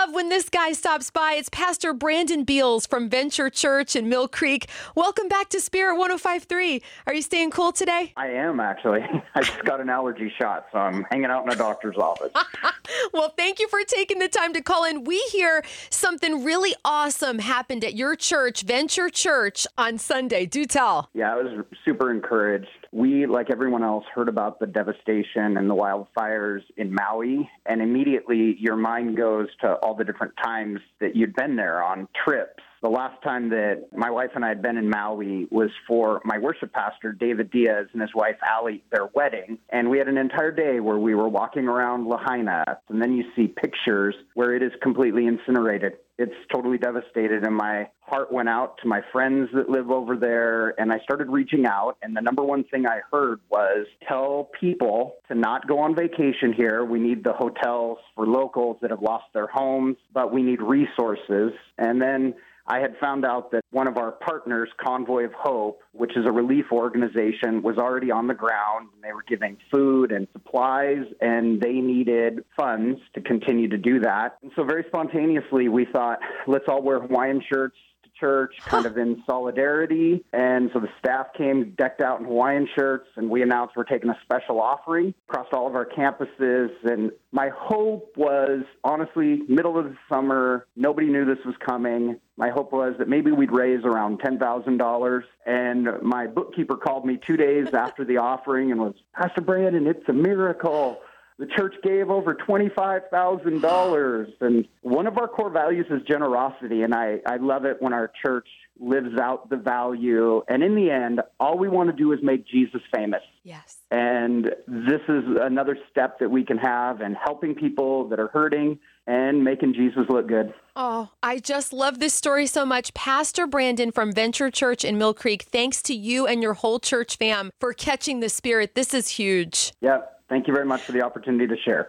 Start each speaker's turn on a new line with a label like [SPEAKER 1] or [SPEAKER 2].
[SPEAKER 1] love when this guy stops by. It's Pastor Brandon Beals from Venture Church in Mill Creek. Welcome back to Spirit 1053. Are you staying cool today?
[SPEAKER 2] I am actually. I just got an allergy shot, so I'm hanging out in a doctor's office.
[SPEAKER 1] well, thank you for taking the time to call in. We hear something really awesome happened at your church, Venture Church, on Sunday. Do tell.
[SPEAKER 2] Yeah, I was super encouraged. We, like everyone else, heard about the devastation and the wildfires in Maui, and immediately your mind goes to all the different times that you'd been there on trips. The last time that my wife and I had been in Maui was for my worship pastor, David Diaz, and his wife, Allie, their wedding. And we had an entire day where we were walking around Lahaina, and then you see pictures where it is completely incinerated it's totally devastated and my heart went out to my friends that live over there and I started reaching out and the number one thing I heard was tell people to not go on vacation here. We need the hotels for locals that have lost their homes, but we need resources. And then I had found out that one of our partners, Convoy of Hope, which is a relief organization, was already on the ground. And they were giving food and supplies, and they needed funds to continue to do that. And so, very spontaneously, we thought, let's all wear Hawaiian shirts church kind of in solidarity. And so the staff came decked out in Hawaiian shirts, and we announced we're taking a special offering across all of our campuses. And my hope was honestly, middle of the summer, nobody knew this was coming. My hope was that maybe we'd raise around $10,000. And my bookkeeper called me two days after the offering and was, Pastor Brandon, it's a miracle the church gave over $25,000. And one of our core values is generosity. And I, I love it when our church lives out the value. And in the end, all we want to do is make Jesus famous.
[SPEAKER 1] Yes.
[SPEAKER 2] And this is another step that we can have in helping people that are hurting and making Jesus look good.
[SPEAKER 1] Oh, I just love this story so much. Pastor Brandon from Venture Church in Mill Creek, thanks to you and your whole church fam for catching the spirit. This is huge.
[SPEAKER 2] Yep. Thank you very much for the opportunity to share.